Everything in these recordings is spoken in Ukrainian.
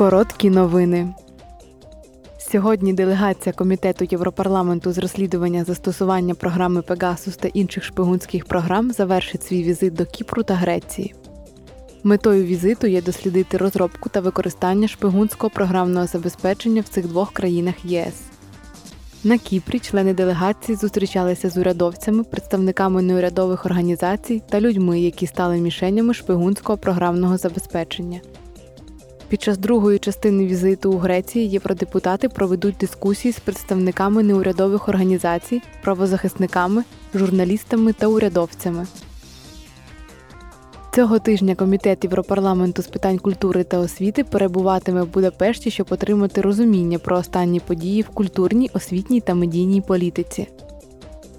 Короткі новини. Сьогодні делегація Комітету Європарламенту з розслідування застосування програми Пегасус та інших шпигунських програм завершить свій візит до Кіпру та Греції. Метою візиту є дослідити розробку та використання шпигунського програмного забезпечення в цих двох країнах ЄС. На Кіпрі члени делегації зустрічалися з урядовцями, представниками неурядових організацій та людьми, які стали мішенями шпигунського програмного забезпечення. Під час другої частини візиту у Греції євродепутати проведуть дискусії з представниками неурядових організацій, правозахисниками, журналістами та урядовцями. Цього тижня Комітет Європарламенту з питань культури та освіти перебуватиме в Будапешті, щоб отримати розуміння про останні події в культурній, освітній та медійній політиці.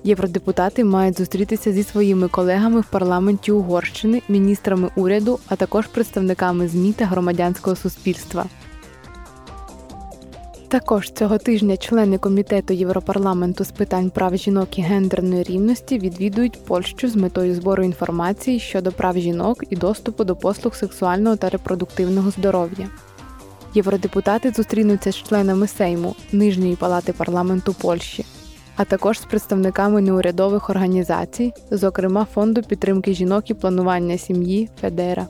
Євродепутати мають зустрітися зі своїми колегами в парламенті Угорщини, міністрами уряду, а також представниками ЗМІ та громадянського суспільства. Також цього тижня члени комітету Європарламенту з питань прав жінок і гендерної рівності відвідують Польщу з метою збору інформації щодо прав жінок і доступу до послуг сексуального та репродуктивного здоров'я. Євродепутати зустрінуться з членами Сейму Нижньої палати парламенту Польщі, а також з представниками неурядових організацій, зокрема Фонду підтримки жінок і планування сім'ї Федера.